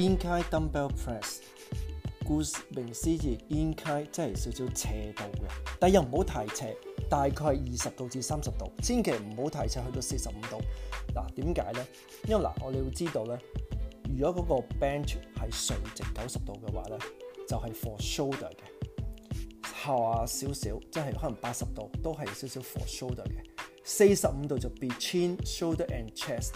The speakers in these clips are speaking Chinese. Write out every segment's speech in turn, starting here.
incline dumbbell press，顧名思義，肩鈣即係少少斜度嘅，但又唔好太斜，大概二十度至三十度，千祈唔好太斜去到四十五度。嗱，點解咧？因為嗱，我哋會知道咧，如果嗰個 bench 係垂直九十度嘅話咧，就係 for shoulder 嘅，下少少，即係可能八十度都係少少 for shoulder 嘅，四十五度就 between shoulder and chest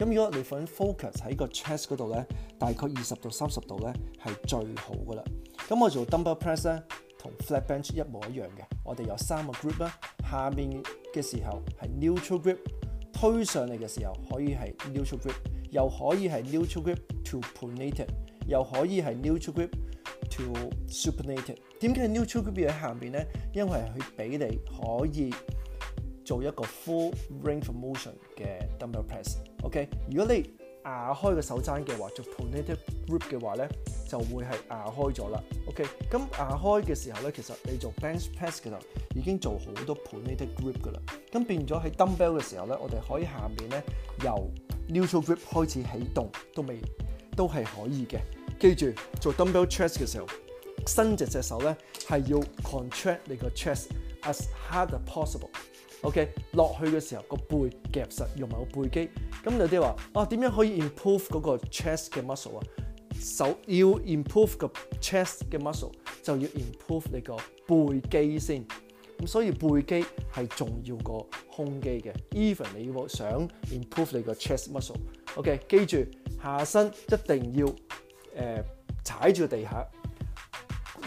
咁如果你放 focus 喺個 chest 嗰度咧，大概二十到三十度咧係最好噶啦。咁我做 dumbbell press 咧，同 flat bench 一模一樣嘅。我哋有三個 g r o u p 啦，下面嘅時候係 neutral grip，推上嚟嘅時候可以係 neutral grip，又可以係 neutral grip to pronated，又可以係 neutral grip to supinated。點解 neutral grip 喺下面咧？因為佢俾你可以。做一個 full range of motion 嘅 dumbbell press，OK。如果你牙開個手踭嘅話，做 p a l n e t e d grip 嘅話咧，就會係牙開咗啦，OK。咁牙開嘅時候咧，其實你做 bench press 嘅時候已經做好多 p a l n e t e d grip 噶啦。咁變咗喺 dumbbell 嘅時候咧，我哋可以下面咧由 neutral grip 開始起動都未都係可以嘅。記住做 dumbbell chest 嘅時候，伸只隻手咧係要 contract 你個 chest as hard as possible。OK，落去嘅時候個背夾實用埋個背肌。咁有啲話，哦點樣可以 improve 嗰個 chest 嘅 muscle 啊？所要 improve 個 chest 嘅 muscle 就要 improve 你個背肌先。咁所以背肌係重要過胸肌嘅。Even 你要想 improve 你個 chest muscle，OK，記住下身一定要誒踩住地下，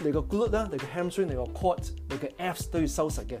你個 glute 啦，你個 hamstring，你個 q u a d r e 你嘅 abs 都要收實嘅。